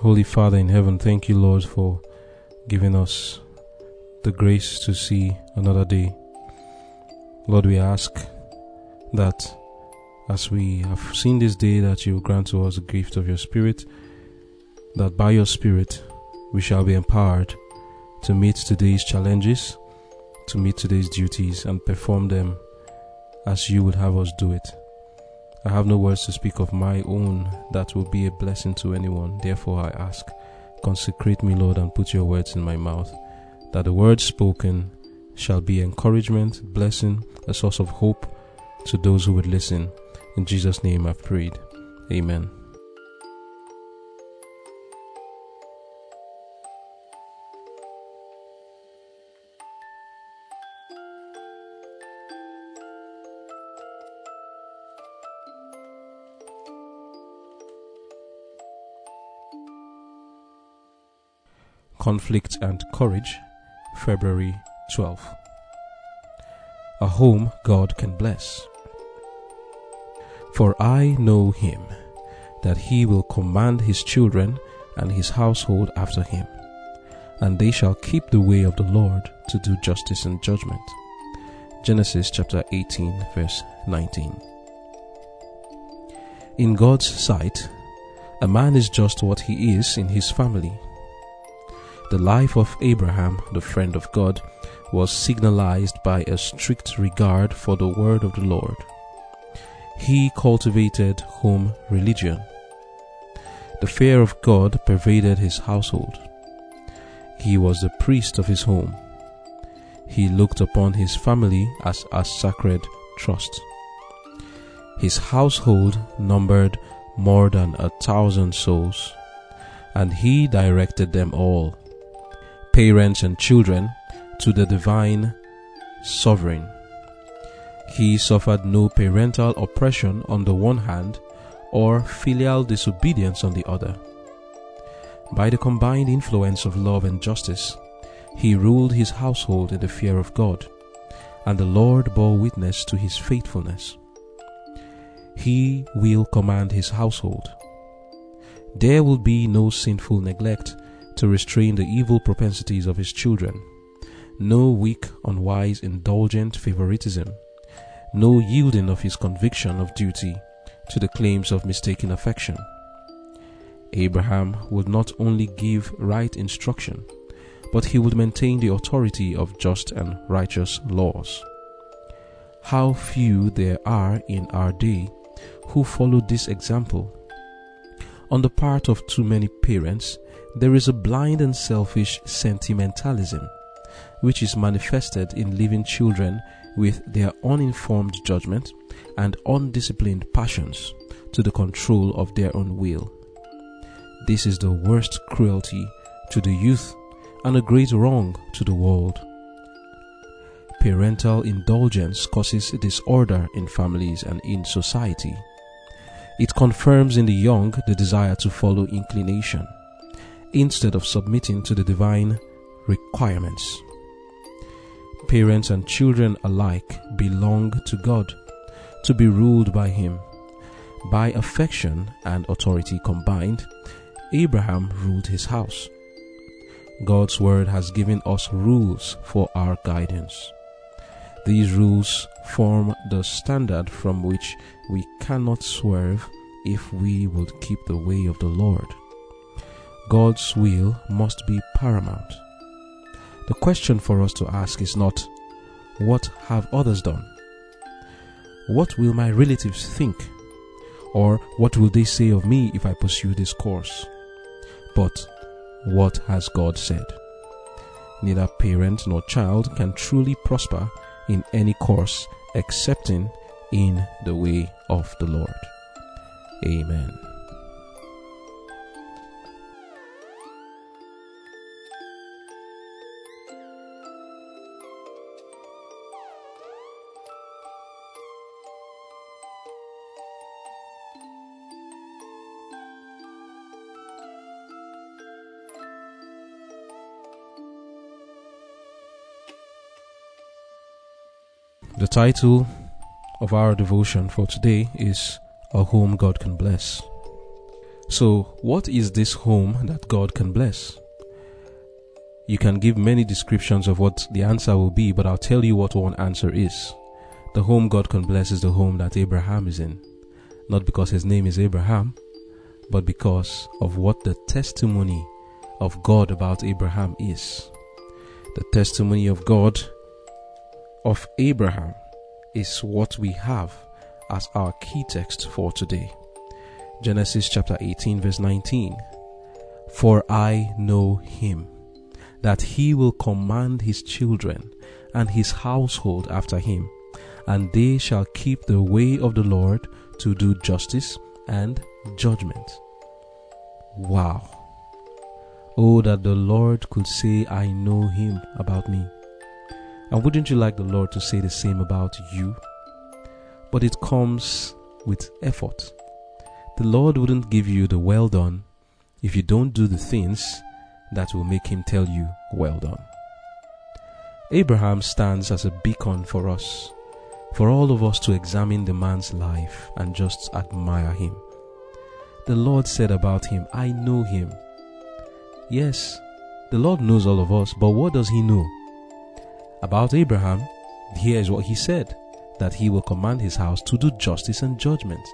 Holy Father in heaven, thank you, Lord, for giving us the grace to see another day. Lord, we ask that as we have seen this day, that you grant to us the gift of your Spirit, that by your Spirit we shall be empowered to meet today's challenges, to meet today's duties, and perform them as you would have us do it. I have no words to speak of my own that will be a blessing to anyone. Therefore, I ask, consecrate me, Lord, and put your words in my mouth, that the words spoken shall be encouragement, blessing, a source of hope to those who would listen. In Jesus' name I've prayed. Amen. Conflict and Courage, February 12. A home God can bless. For I know him, that he will command his children and his household after him, and they shall keep the way of the Lord to do justice and judgment. Genesis chapter 18, verse 19. In God's sight, a man is just what he is in his family. The life of Abraham, the friend of God, was signalized by a strict regard for the word of the Lord. He cultivated home religion. The fear of God pervaded his household. He was the priest of his home. He looked upon his family as a sacred trust. His household numbered more than a thousand souls, and he directed them all, parents and children, to the divine sovereign. He suffered no parental oppression on the one hand or filial disobedience on the other. By the combined influence of love and justice, he ruled his household in the fear of God, and the Lord bore witness to his faithfulness. He will command his household. There will be no sinful neglect to restrain the evil propensities of his children, no weak, unwise, indulgent favoritism no yielding of his conviction of duty to the claims of mistaken affection. Abraham would not only give right instruction, but he would maintain the authority of just and righteous laws. How few there are in our day who follow this example. On the part of too many parents, there is a blind and selfish sentimentalism, which is manifested in leaving children with their uninformed judgment and undisciplined passions to the control of their own will. This is the worst cruelty to the youth and a great wrong to the world. Parental indulgence causes disorder in families and in society. It confirms in the young the desire to follow inclination instead of submitting to the divine requirements parents and children alike belong to God, to be ruled by Him. By affection and authority combined, Abraham ruled his house. God's word has given us rules for our guidance. These rules form the standard from which we cannot swerve if we would keep the way of the Lord. God's will must be paramount. The question for us to ask is not, What have others done? What will my relatives think? Or what will they say of me if I pursue this course? But what has God said? Neither parent nor child can truly prosper in any course excepting in the way of the Lord. Amen. The title of our devotion for today is A Home God Can Bless. So, what is this home that God can bless? You can give many descriptions of what the answer will be, but I'll tell you what one answer is. The home God can bless is the home that Abraham is in. Not because his name is Abraham, but because of what the testimony of God about Abraham is. The testimony of God of Abraham is what we have as our key text for today. Genesis chapter 18, verse 19. For I know him, that he will command his children and his household after him, and they shall keep the way of the Lord to do justice and judgment. Wow. Oh, that the Lord could say, I know him about me. And wouldn't you like the Lord to say the same about you? But it comes with effort. The Lord wouldn't give you the well done if you don't do the things that will make Him tell you, well done. Abraham stands as a beacon for us, for all of us to examine the man's life and just admire him. The Lord said about him, I know him. Yes, the Lord knows all of us, but what does he know? About Abraham, here is what he said that he will command his house to do justice and judgment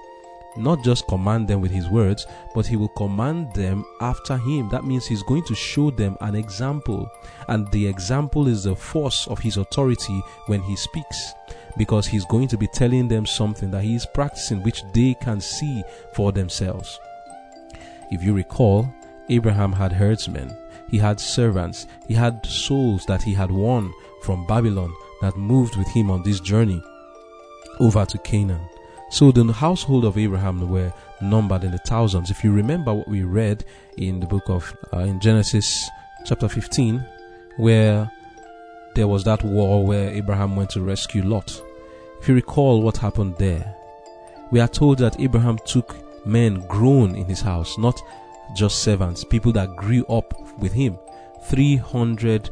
not just command them with his words, but he will command them after him. That means he's going to show them an example. And the example is the force of his authority when he speaks. Because he's going to be telling them something that he is practicing, which they can see for themselves. If you recall, Abraham had herdsmen, he had servants, he had souls that he had won from Babylon that moved with him on this journey over to Canaan. So the household of Abraham were numbered in the thousands. If you remember what we read in the book of uh, in Genesis chapter 15, where there was that war where Abraham went to rescue Lot. If you recall what happened there, we are told that Abraham took men grown in his house, not just servants, people that grew up with him. 300,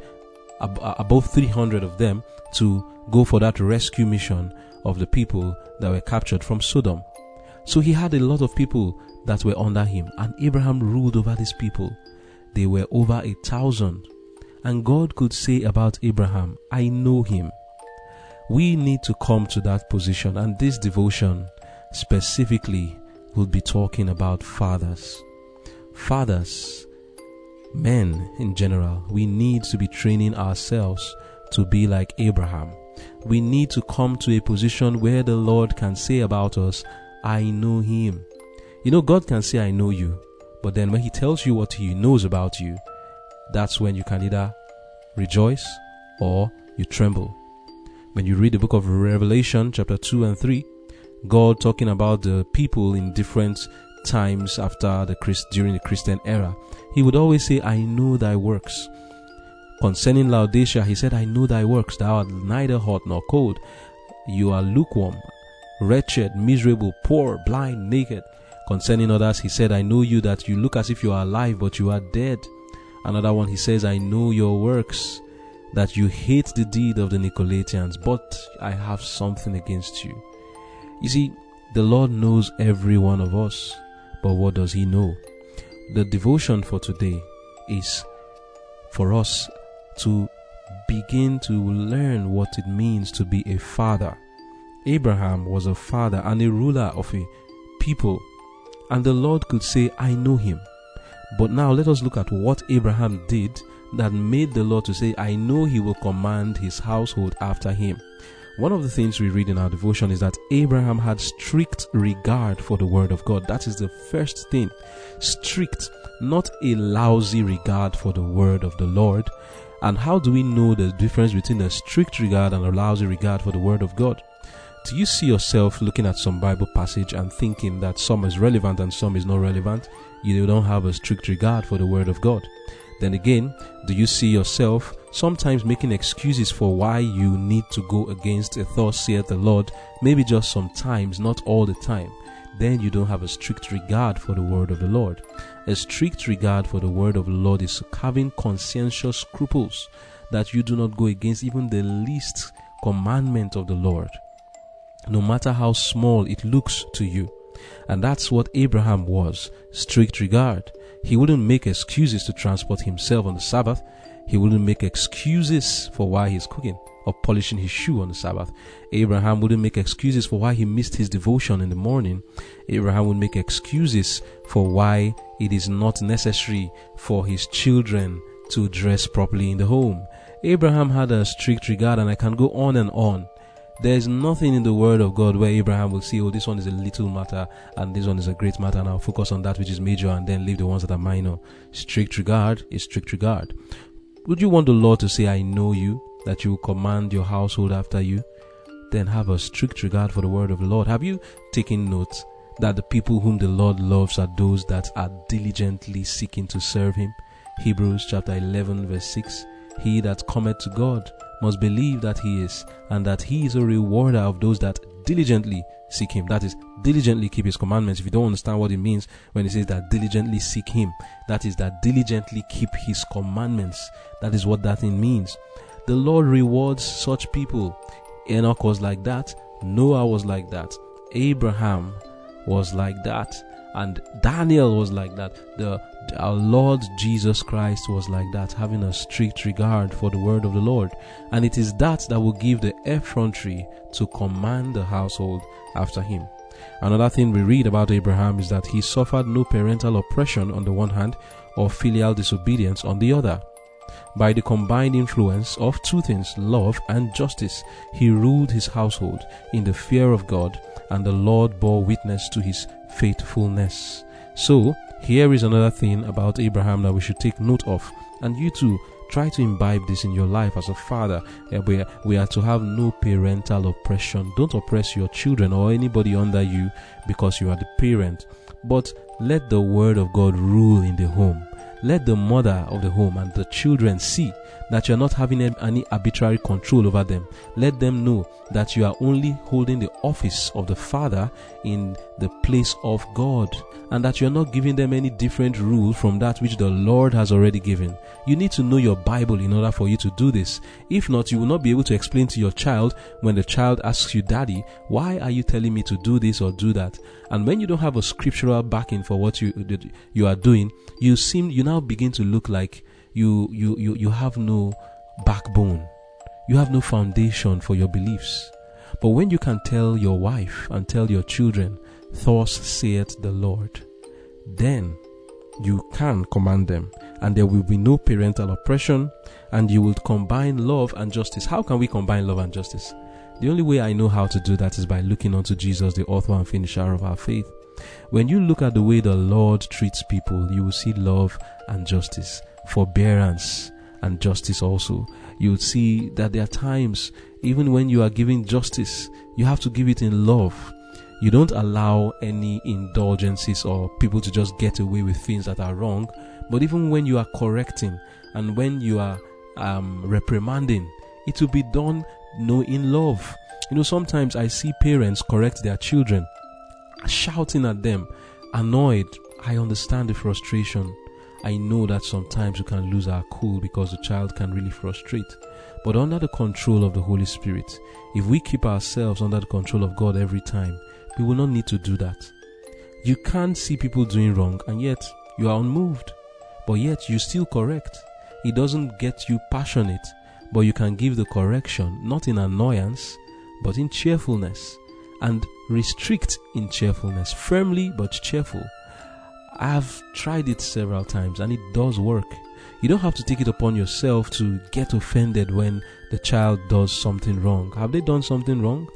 above 300 of them to go for that rescue mission of the people that were captured from Sodom. So he had a lot of people that were under him, and Abraham ruled over these people. They were over a thousand. And God could say about Abraham, I know him. We need to come to that position, and this devotion specifically will be talking about fathers. Fathers, men in general, we need to be training ourselves to be like Abraham we need to come to a position where the Lord can say about us, I know him. You know, God can say, I know you. But then when he tells you what he knows about you, that's when you can either rejoice or you tremble. When you read the book of Revelation, chapter 2 and 3, God talking about the people in different times after the Christ during the Christian era, he would always say, I know thy works. Concerning Laodicea, he said, I know thy works, thou art neither hot nor cold. You are lukewarm, wretched, miserable, poor, blind, naked. Concerning others, he said, I know you that you look as if you are alive, but you are dead. Another one, he says, I know your works, that you hate the deed of the Nicolaitans, but I have something against you. You see, the Lord knows every one of us, but what does He know? The devotion for today is for us to begin to learn what it means to be a father. Abraham was a father and a ruler of a people, and the Lord could say, I know him. But now let us look at what Abraham did that made the Lord to say, I know he will command his household after him. One of the things we read in our devotion is that Abraham had strict regard for the word of God. That is the first thing. Strict, not a lousy regard for the word of the Lord, and how do we know the difference between a strict regard and a lousy regard for the Word of God? Do you see yourself looking at some Bible passage and thinking that some is relevant and some is not relevant? You don't have a strict regard for the Word of God. Then again, do you see yourself sometimes making excuses for why you need to go against a thought saith the Lord, maybe just sometimes, not all the time? Then you don't have a strict regard for the word of the Lord. A strict regard for the word of the Lord is having conscientious scruples that you do not go against even the least commandment of the Lord, no matter how small it looks to you. And that's what Abraham was strict regard. He wouldn't make excuses to transport himself on the Sabbath. He wouldn't make excuses for why he's cooking or polishing his shoe on the Sabbath. Abraham wouldn't make excuses for why he missed his devotion in the morning. Abraham would make excuses for why it is not necessary for his children to dress properly in the home. Abraham had a strict regard, and I can go on and on. There is nothing in the Word of God where Abraham will say, Oh, this one is a little matter and this one is a great matter, and I'll focus on that which is major and then leave the ones that are minor. Strict regard is strict regard. Would you want the Lord to say, I know you, that you will command your household after you? Then have a strict regard for the Word of the Lord. Have you taken note that the people whom the Lord loves are those that are diligently seeking to serve Him? Hebrews chapter 11, verse 6. He that cometh to God must believe that He is, and that He is a rewarder of those that diligently seek Him. That is, diligently keep His commandments. If you don't understand what it means when He says that diligently seek Him, that is, that diligently keep His commandments. That is what that thing means. The Lord rewards such people. Enoch was like that. Noah was like that. Abraham was like that. And Daniel was like that. The our Lord Jesus Christ was like that, having a strict regard for the word of the Lord. And it is that that will give the effrontery to command the household after him. Another thing we read about Abraham is that he suffered no parental oppression on the one hand or filial disobedience on the other. By the combined influence of two things, love and justice, he ruled his household in the fear of God, and the Lord bore witness to his faithfulness. So, here is another thing about Abraham that we should take note of, and you too try to imbibe this in your life as a father. Eh, we, we are to have no parental oppression. Don't oppress your children or anybody under you because you are the parent, but let the word of God rule in the home. Let the mother of the home and the children see that you are not having any arbitrary control over them. Let them know that you are only holding the office of the Father in the place of God and that you are not giving them any different rule from that which the Lord has already given. You need to know your Bible in order for you to do this. If not, you will not be able to explain to your child when the child asks you, Daddy, why are you telling me to do this or do that? And when you don't have a scriptural backing for what you you are doing, you seem you now begin to look like you you you, you have no backbone. You have no foundation for your beliefs. But when you can tell your wife and tell your children Thus saith the Lord. Then you can command them, and there will be no parental oppression, and you will combine love and justice. How can we combine love and justice? The only way I know how to do that is by looking unto Jesus, the author and finisher of our faith. When you look at the way the Lord treats people, you will see love and justice, forbearance and justice also. You will see that there are times, even when you are giving justice, you have to give it in love you don't allow any indulgences or people to just get away with things that are wrong. But even when you are correcting and when you are um, reprimanding, it will be done know, in love. You know, sometimes I see parents correct their children, shouting at them, annoyed. I understand the frustration. I know that sometimes we can lose our cool because the child can really frustrate. But under the control of the Holy Spirit, if we keep ourselves under the control of God every time, we will not need to do that. You can't see people doing wrong and yet you are unmoved, but yet you still correct. It doesn't get you passionate, but you can give the correction not in annoyance, but in cheerfulness and restrict in cheerfulness, firmly but cheerful. I've tried it several times and it does work. You don't have to take it upon yourself to get offended when the child does something wrong. Have they done something wrong?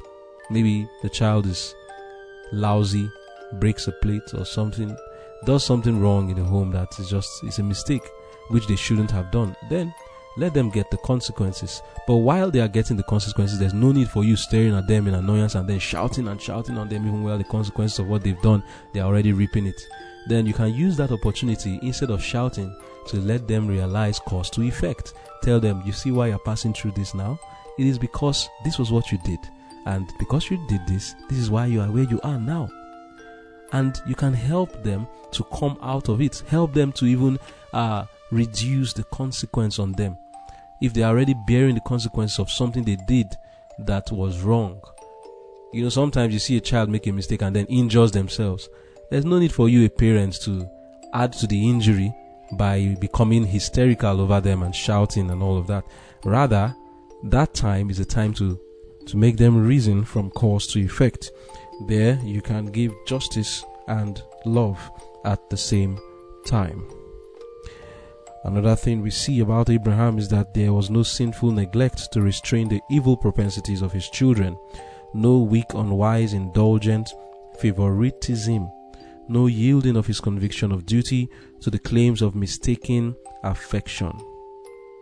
Maybe the child is lousy, breaks a plate or something, does something wrong in the home that is just is a mistake which they shouldn't have done, then let them get the consequences. But while they are getting the consequences, there's no need for you staring at them in annoyance and then shouting and shouting on them, even while the consequences of what they've done, they're already reaping it. Then you can use that opportunity instead of shouting to let them realize cause to effect. Tell them, you see why you're passing through this now? It is because this was what you did. And because you did this, this is why you are where you are now. And you can help them to come out of it, help them to even uh, reduce the consequence on them. If they are already bearing the consequence of something they did that was wrong, You know, sometimes you see a child make a mistake and then injures themselves. There's no need for you, a parent, to add to the injury by becoming hysterical over them and shouting and all of that. Rather, that time is a time to to make them reason from cause to effect. There you can give justice and love at the same time. Another thing we see about Abraham is that there was no sinful neglect to restrain the evil propensities of his children, no weak, unwise, indulgent favoritism, no yielding of his conviction of duty to the claims of mistaken affection.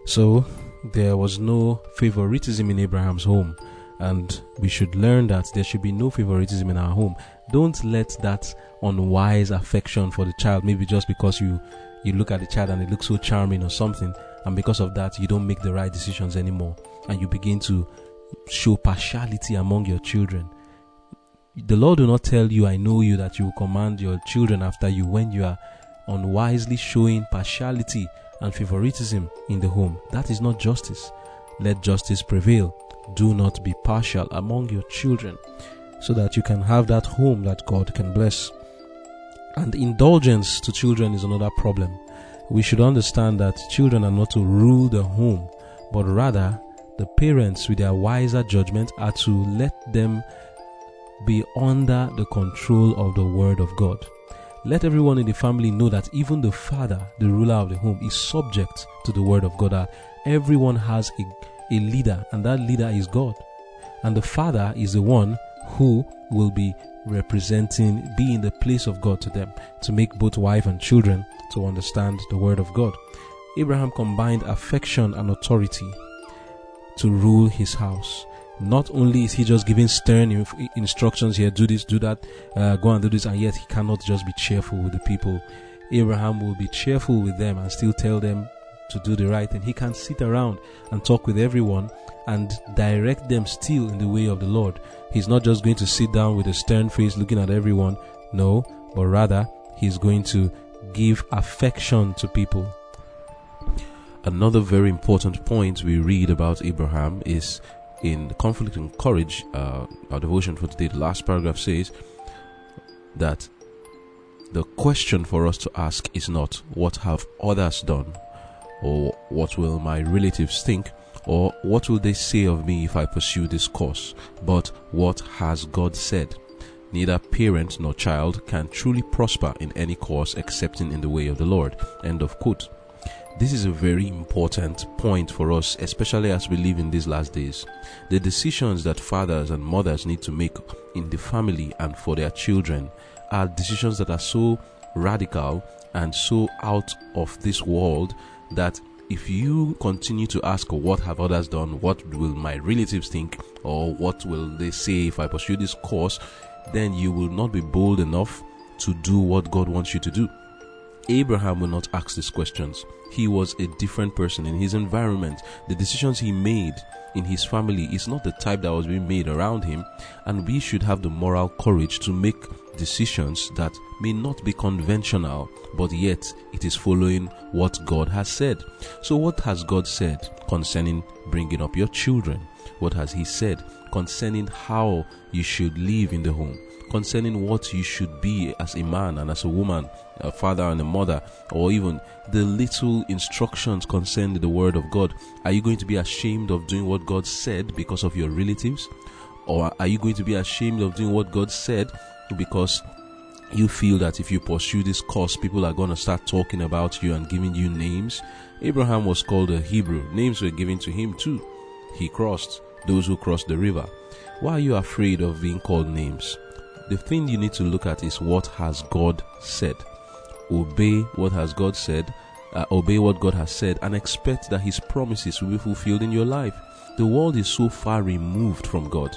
So, there was no favoritism in Abraham's home, and we should learn that there should be no favoritism in our home. Don't let that unwise affection for the child, maybe just because you you look at the child and it looks so charming or something, and because of that, you don't make the right decisions anymore, and you begin to show partiality among your children. The Lord will not tell you, I know you, that you will command your children after you when you are unwisely showing partiality and favoritism in the home. That is not justice. Let justice prevail. Do not be partial among your children so that you can have that home that God can bless. And indulgence to children is another problem. We should understand that children are not to rule the home, but rather the parents, with their wiser judgment, are to let them be under the control of the Word of God. Let everyone in the family know that even the father, the ruler of the home, is subject to the Word of God. That everyone has a, a leader, and that leader is God. And the father is the one who will be representing, be in the place of God to them, to make both wife and children to understand the word of God. Abraham combined affection and authority to rule his house. Not only is he just giving stern inf- instructions here, do this, do that, uh, go and do this, and yet he cannot just be cheerful with the people. Abraham will be cheerful with them and still tell them to do the right thing. He can sit around and talk with everyone and direct them still in the way of the Lord. He's not just going to sit down with a stern face looking at everyone, no, but rather he's going to give affection to people. Another very important point we read about Abraham is in Conflict and Courage, uh, our devotion for today. The last paragraph says that the question for us to ask is not what have others done or what will my relatives think or what will they say of me if I pursue this course, but what has God said? Neither parent nor child can truly prosper in any course excepting in the way of the Lord. End of quote. This is a very important point for us, especially as we live in these last days. The decisions that fathers and mothers need to make in the family and for their children are decisions that are so radical and so out of this world that if you continue to ask what have others done? What will my relatives think? Or what will they say if i pursue this course? Then you will not be bold enough to do what god wants you to do. Abraham will not ask these questions he was a different person in his environment the decisions he made in his family is not the type that was being made around him and we should have the moral courage to make decisions that may not be conventional, but yet it is following what God has said. So, what has God said concerning bringing up your children? What has He said concerning how you should live in the home? Concerning what you should be as a man and as a woman, a father and a mother, or even the little instructions concerning the Word of God. Are you going to be ashamed of doing what God said because of your relatives? Or are you going to be ashamed of doing what God said because you feel that if you pursue this course, people are going to start talking about you and giving you names. Abraham was called a Hebrew. Names were given to him too. He crossed those who crossed the river. Why are you afraid of being called names? The thing you need to look at is what has God said. Obey what has God said, uh, obey what God has said, and expect that His promises will be fulfilled in your life. The world is so far removed from God.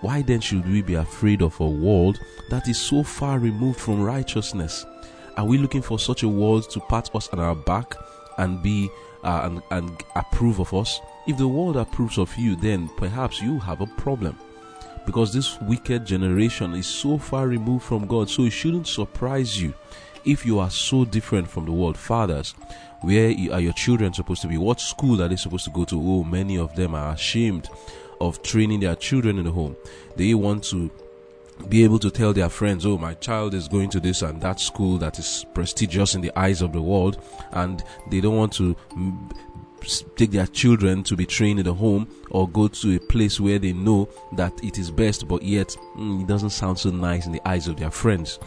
Why then should we be afraid of a world that is so far removed from righteousness? Are we looking for such a world to pat us on our back and be uh, and, and approve of us? If the world approves of you, then perhaps you have a problem. Because this wicked generation is so far removed from God, so it shouldn't surprise you if you are so different from the world. Fathers, where are your children supposed to be? What school are they supposed to go to? Oh, many of them are ashamed of training their children in the home. They want to be able to tell their friends, oh, my child is going to this and that school that is prestigious in the eyes of the world, and they don't want to take their children to be trained in the home or go to a place where they know that it is best, but yet mm, it doesn't sound so nice in the eyes of their friends.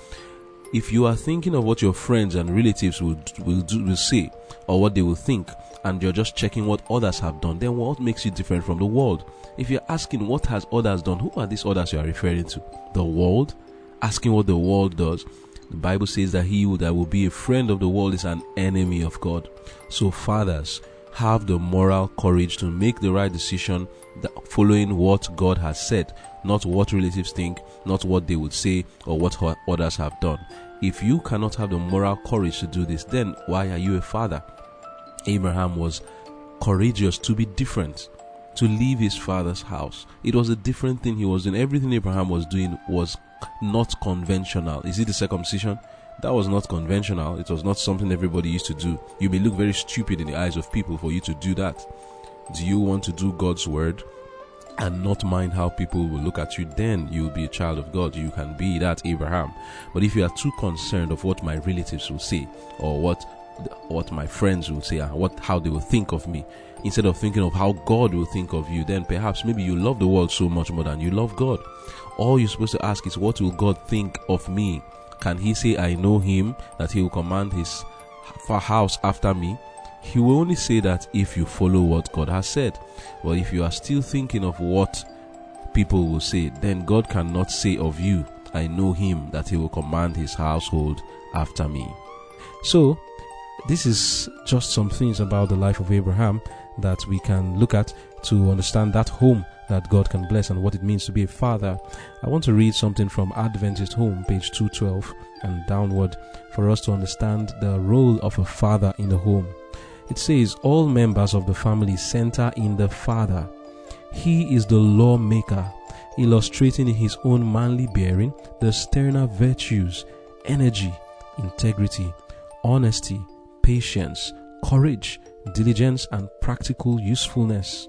If you are thinking of what your friends and relatives will will do, will say or what they will think, and you're just checking what others have done, then what makes you different from the world? If you're asking what has others done, who are these others you are referring to? The world? Asking what the world does. The Bible says that he that will be a friend of the world is an enemy of God. So fathers, have the moral courage to make the right decision following what God has said, not what relatives think, not what they would say or what others have done. If you cannot have the moral courage to do this, then why are you a father? Abraham was courageous to be different to leave his father's house. It was a different thing he was doing. Everything Abraham was doing was not conventional. Is it the circumcision? That was not conventional. It was not something everybody used to do. You may look very stupid in the eyes of people for you to do that. Do you want to do God's word and not mind how people will look at you? Then you will be a child of God. You can be that Abraham. But if you are too concerned of what my relatives will say or what what my friends will say and what how they will think of me, instead of thinking of how God will think of you, then perhaps maybe you love the world so much more than you love God. All you're supposed to ask is, What will God think of me? Can he say, I know him, that he will command his house after me? He will only say that if you follow what God has said. But if you are still thinking of what people will say, then God cannot say of you, I know him, that he will command his household after me. So, this is just some things about the life of Abraham that we can look at to understand that home that God can bless and what it means to be a father. I want to read something from Adventist Home, page 212 and downward, for us to understand the role of a father in the home. It says, All members of the family center in the father. He is the lawmaker, illustrating in his own manly bearing the sterner virtues, energy, integrity, honesty, patience, courage, diligence, and practical usefulness.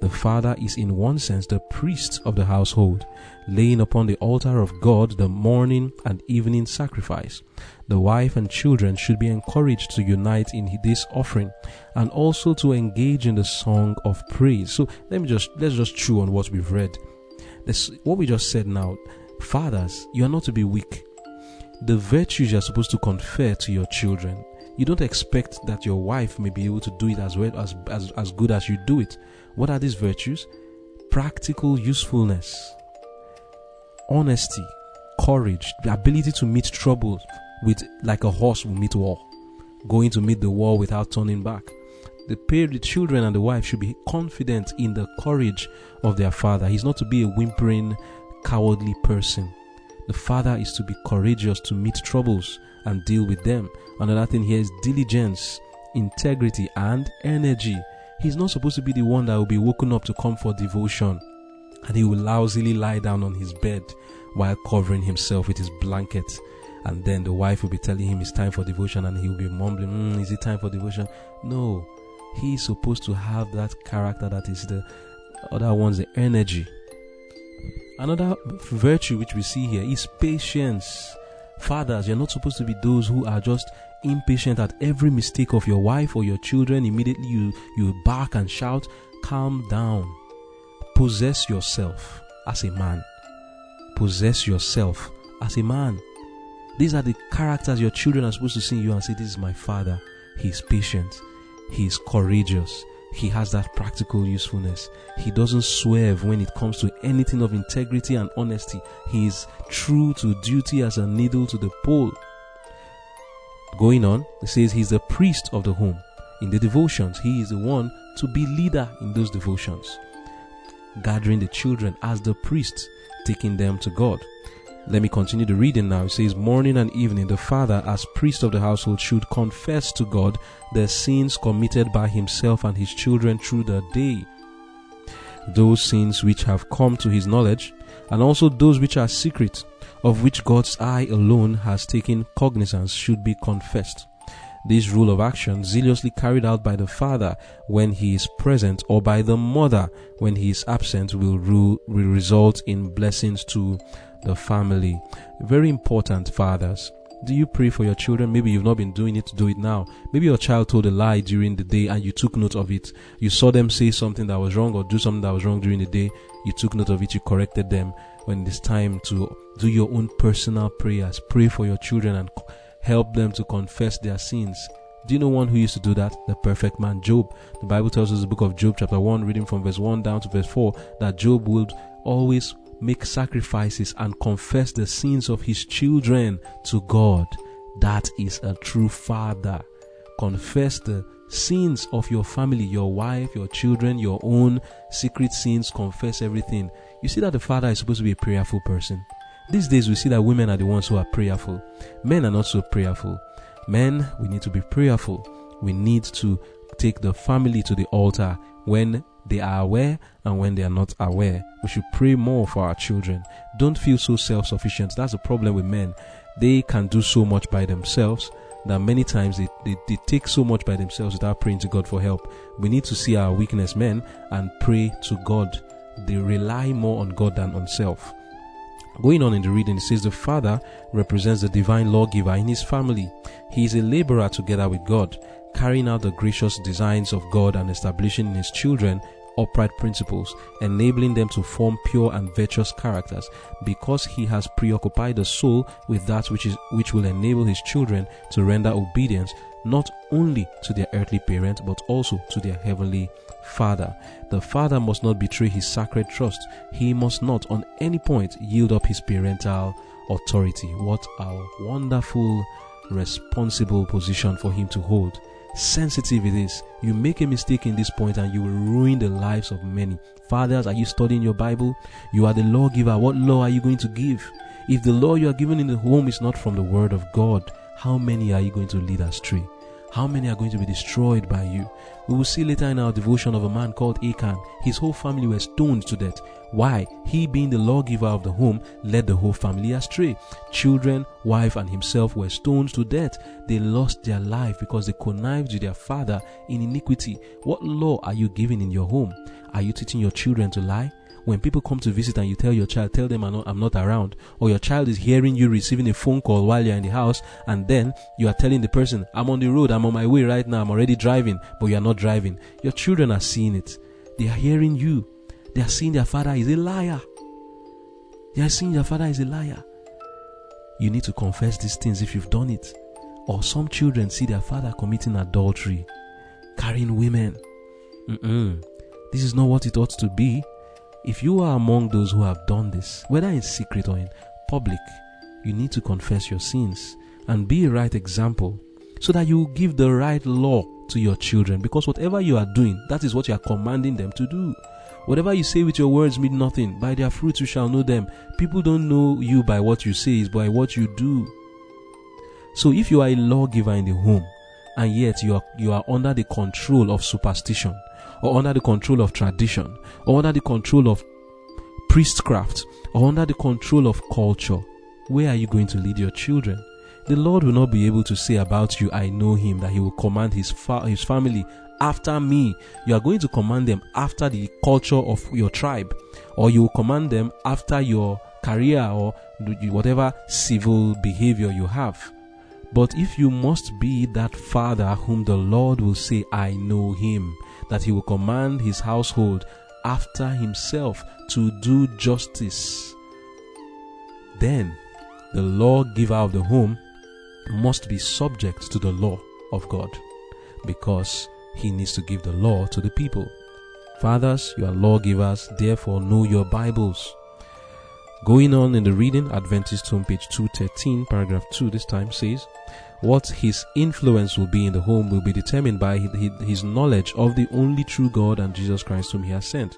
The father is, in one sense, the priest of the household, laying upon the altar of God the morning and evening sacrifice. The wife and children should be encouraged to unite in this offering and also to engage in the song of praise. So let me just let's just chew on what we've read. This what we just said now. Fathers, you are not to be weak. The virtues you are supposed to confer to your children you don't expect that your wife may be able to do it as well as, as, as good as you do it. What are these virtues? Practical usefulness, honesty, courage, the ability to meet troubles with like a horse will meet war, going to meet the war without turning back. The parent, the children and the wife should be confident in the courage of their father. He's not to be a whimpering, cowardly person. The father is to be courageous to meet troubles and deal with them. Another thing here is diligence, integrity, and energy. He's not supposed to be the one that will be woken up to come for devotion and he will lousily lie down on his bed while covering himself with his blanket. And then the wife will be telling him it's time for devotion and he will be mumbling, mm, Is it time for devotion? No. He's supposed to have that character that is the other one's the energy Another virtue which we see here is patience. Fathers, you're not supposed to be those who are just impatient at every mistake of your wife or your children. Immediately you, you bark and shout. Calm down. Possess yourself as a man. Possess yourself as a man. These are the characters your children are supposed to see you and say, This is my father. He's patient. He's courageous he has that practical usefulness. He doesn't swerve when it comes to anything of integrity and honesty. He is true to duty as a needle to the pole. Going on, it says he's the priest of the home. In the devotions, he is the one to be leader in those devotions, gathering the children as the priest, taking them to God. Let me continue the reading now. It says, Morning and evening, the father, as priest of the household, should confess to God the sins committed by himself and his children through the day. Those sins which have come to his knowledge, and also those which are secret, of which God's eye alone has taken cognizance, should be confessed. This rule of action, zealously carried out by the father when he is present or by the mother when he is absent, will, rule, will result in blessings to the family. Very important, fathers. Do you pray for your children? Maybe you've not been doing it, do it now. Maybe your child told a lie during the day and you took note of it. You saw them say something that was wrong or do something that was wrong during the day. You took note of it, you corrected them. When it's time to do your own personal prayers, pray for your children and help them to confess their sins. Do you know one who used to do that? The perfect man, Job. The Bible tells us in the book of Job, chapter 1, reading from verse 1 down to verse 4, that Job would always make sacrifices and confess the sins of his children to God. That is a true father. Confess the sins of your family, your wife, your children, your own secret sins, confess everything. You see that the father is supposed to be a prayerful person. These days we see that women are the ones who are prayerful. Men are not so prayerful. Men, we need to be prayerful. We need to take the family to the altar when they are aware and when they are not aware. We should pray more for our children. Don't feel so self sufficient. That's the problem with men. They can do so much by themselves that many times they, they, they take so much by themselves without praying to God for help. We need to see our weakness, men, and pray to God. They rely more on God than on self. Going on in the reading, it says the Father represents the divine lawgiver in his family. He is a laborer together with God, carrying out the gracious designs of God and establishing in his children upright principles, enabling them to form pure and virtuous characters, because he has preoccupied the soul with that which is which will enable his children to render obedience not only to their earthly parent but also to their heavenly father. The father must not betray his sacred trust. He must not on any point yield up his parental authority. What a wonderful responsible position for him to hold sensitive it is. You make a mistake in this point and you will ruin the lives of many. Fathers, are you studying your Bible? You are the lawgiver. What law are you going to give? If the law you are given in the home is not from the word of God, how many are you going to lead astray? How many are going to be destroyed by you? We will see later in our devotion of a man called Achan. His whole family were stoned to death. Why? He, being the lawgiver of the home, led the whole family astray. Children, wife, and himself were stoned to death. They lost their life because they connived with their father in iniquity. What law are you giving in your home? Are you teaching your children to lie? When people come to visit and you tell your child, tell them I'm not, I'm not around, or your child is hearing you receiving a phone call while you're in the house, and then you are telling the person, I'm on the road, I'm on my way right now, I'm already driving, but you're not driving. Your children are seeing it. They are hearing you. They are seeing their father is a liar. They are seeing their father is a liar. You need to confess these things if you've done it. Or some children see their father committing adultery, carrying women. Mm-mm. This is not what it ought to be. If you are among those who have done this, whether in secret or in public, you need to confess your sins and be a right example so that you give the right law to your children because whatever you are doing, that is what you are commanding them to do. Whatever you say with your words mean nothing. By their fruits you shall know them. People don't know you by what you say, it's by what you do. So if you are a lawgiver in the home and yet you are you are under the control of superstition, or under the control of tradition, or under the control of priestcraft, or under the control of culture, where are you going to lead your children? The Lord will not be able to say about you, I know him, that he will command his, fa- his family after me. You are going to command them after the culture of your tribe, or you will command them after your career or whatever civil behavior you have. But if you must be that father whom the Lord will say, I know him, that he will command his household after himself to do justice. Then the lawgiver of the home must be subject to the law of God because he needs to give the law to the people. Fathers, you are lawgivers, therefore know your Bibles. Going on in the reading, Adventist home page 213, paragraph 2 this time says, what his influence will be in the home will be determined by his knowledge of the only true God and Jesus Christ whom he has sent.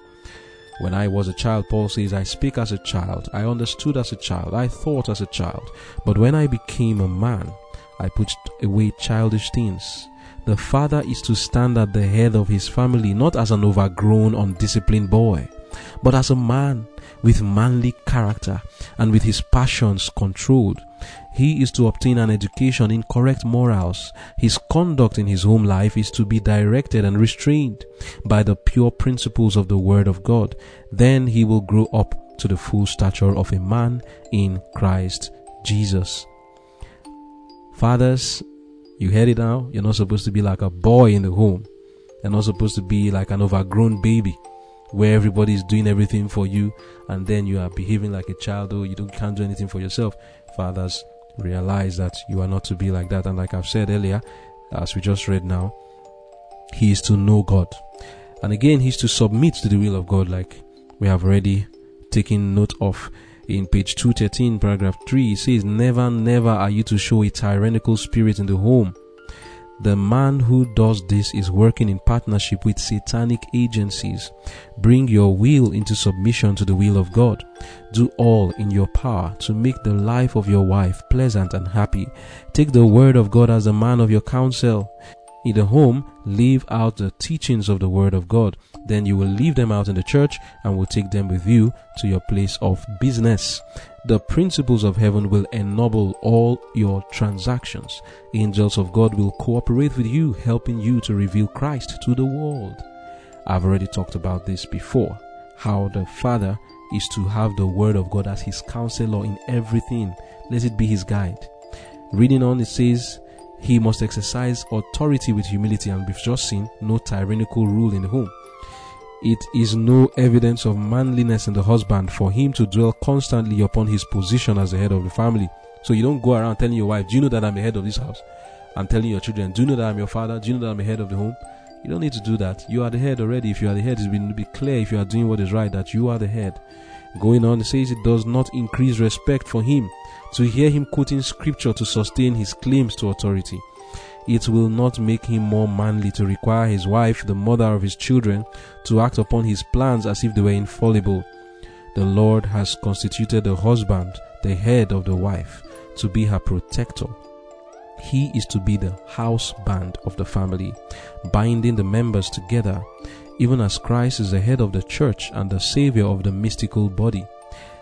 When I was a child, Paul says, I speak as a child, I understood as a child, I thought as a child. But when I became a man, I put away childish things. The father is to stand at the head of his family, not as an overgrown, undisciplined boy, but as a man with manly character and with his passions controlled. He is to obtain an education in correct morals. His conduct in his home life is to be directed and restrained by the pure principles of the Word of God. Then he will grow up to the full stature of a man in Christ Jesus. Fathers, you heard it now. You're not supposed to be like a boy in the home. You're not supposed to be like an overgrown baby where everybody is doing everything for you and then you are behaving like a child or you don't can't do anything for yourself. Fathers, realize that you are not to be like that. And like I've said earlier, as we just read now, he is to know God. And again, he's to submit to the will of God, like we have already taken note of in page 213, paragraph 3. It says, Never, never are you to show a tyrannical spirit in the home the man who does this is working in partnership with satanic agencies. Bring your will into submission to the will of God. Do all in your power to make the life of your wife pleasant and happy. Take the word of God as the man of your counsel. In the home, live out the teachings of the word of God. Then you will leave them out in the church and will take them with you to your place of business. The principles of heaven will ennoble all your transactions. Angels of God will cooperate with you, helping you to reveal Christ to the world. I've already talked about this before. How the Father is to have the Word of God as his counselor in everything. Let it be his guide. Reading on, it says, He must exercise authority with humility, and we've just seen no tyrannical rule in the home. It is no evidence of manliness in the husband for him to dwell constantly upon his position as the head of the family. So you don't go around telling your wife, Do you know that I'm the head of this house? I'm telling your children, Do you know that I'm your father? Do you know that I'm the head of the home? You don't need to do that. You are the head already. If you are the head, it's been be clear if you are doing what is right that you are the head. Going on, it says it does not increase respect for him to hear him quoting scripture to sustain his claims to authority it will not make him more manly to require his wife, the mother of his children, to act upon his plans as if they were infallible. The Lord has constituted the husband, the head of the wife, to be her protector. He is to be the house band of the family, binding the members together, even as Christ is the head of the church and the savior of the mystical body.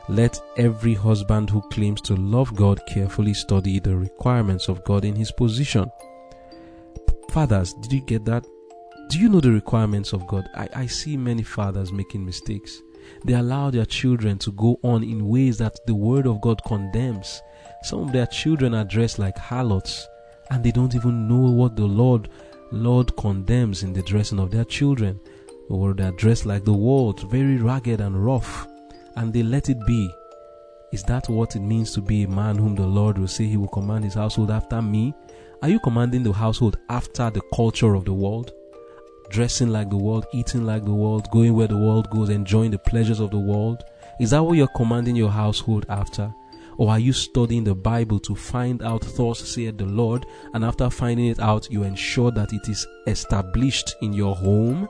Let every husband who claims to love God carefully study the requirements of God in his position. Fathers, did you get that? Do you know the requirements of God? I, I see many fathers making mistakes. They allow their children to go on in ways that the Word of God condemns. Some of their children are dressed like harlots, and they don't even know what the Lord Lord condemns in the dressing of their children. Or they are dressed like the world, very ragged and rough, and they let it be. Is that what it means to be a man whom the Lord will say he will command his household after me? Are you commanding the household after the culture of the world? Dressing like the world, eating like the world, going where the world goes, enjoying the pleasures of the world? Is that what you're commanding your household after? Or are you studying the Bible to find out thus saith the Lord, and after finding it out, you ensure that it is established in your home?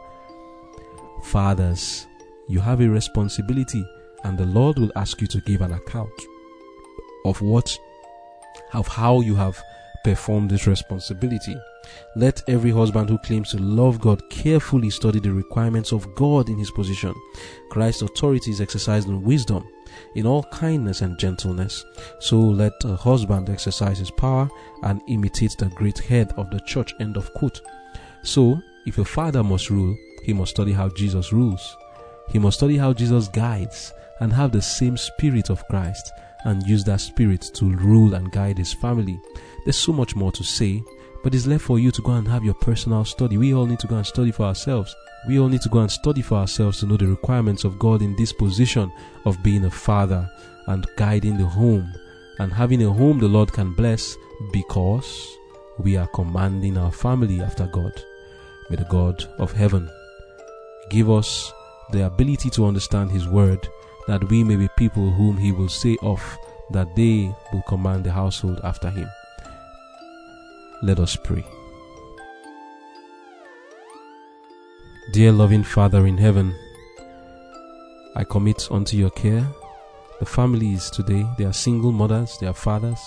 Fathers, you have a responsibility, and the Lord will ask you to give an account of what, of how you have perform this responsibility. Let every husband who claims to love God carefully study the requirements of God in his position. Christ's authority is exercised in wisdom, in all kindness and gentleness. So let a husband exercise his power and imitate the great head of the church. End of quote. So, if a father must rule, he must study how Jesus rules. He must study how Jesus guides and have the same spirit of Christ and use that spirit to rule and guide his family. There's so much more to say, but it's left for you to go and have your personal study. We all need to go and study for ourselves. We all need to go and study for ourselves to know the requirements of God in this position of being a father and guiding the home and having a home the Lord can bless because we are commanding our family after God. May the God of heaven give us the ability to understand His word that we may be people whom He will say of that they will command the household after Him. Let us pray. Dear loving Father in heaven, I commit unto your care the families today. They are single mothers, they are fathers,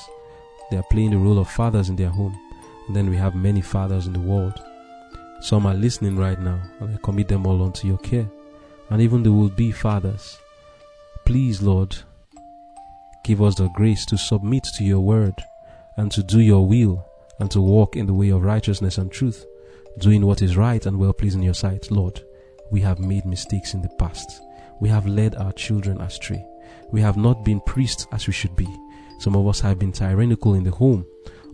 they are playing the role of fathers in their home. And then we have many fathers in the world. Some are listening right now, and I commit them all unto your care. And even they will be fathers. Please, Lord, give us the grace to submit to your word and to do your will and to walk in the way of righteousness and truth, doing what is right and well pleasing in your sight. Lord, we have made mistakes in the past. We have led our children astray. We have not been priests as we should be. Some of us have been tyrannical in the home.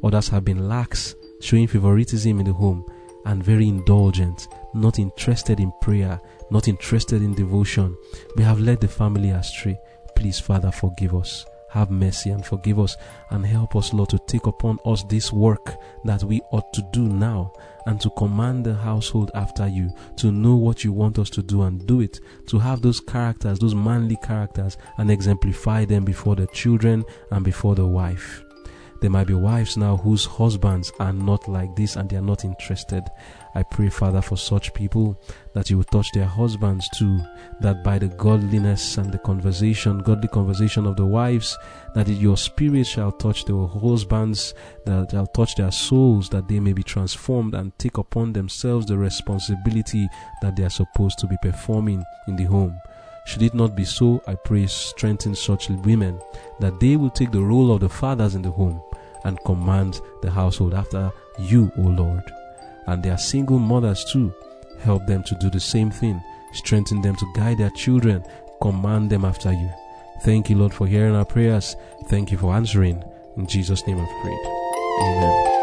Others have been lax, showing favoritism in the home, and very indulgent, not interested in prayer, not interested in devotion. We have led the family astray. Please, Father, forgive us. Have mercy and forgive us and help us, Lord, to take upon us this work that we ought to do now and to command the household after you, to know what you want us to do and do it, to have those characters, those manly characters, and exemplify them before the children and before the wife. There might be wives now whose husbands are not like this and they are not interested. I pray, Father, for such people that you will touch their husbands too, that by the godliness and the conversation, godly conversation of the wives, that your spirit shall touch their husbands, that shall touch their souls, that they may be transformed and take upon themselves the responsibility that they are supposed to be performing in the home. Should it not be so, I pray strengthen such women that they will take the role of the fathers in the home and command the household after you, O Lord. And their single mothers too, help them to do the same thing. Strengthen them to guide their children, command them after you. Thank you, Lord, for hearing our prayers. Thank you for answering. In Jesus' name I've prayed. Amen.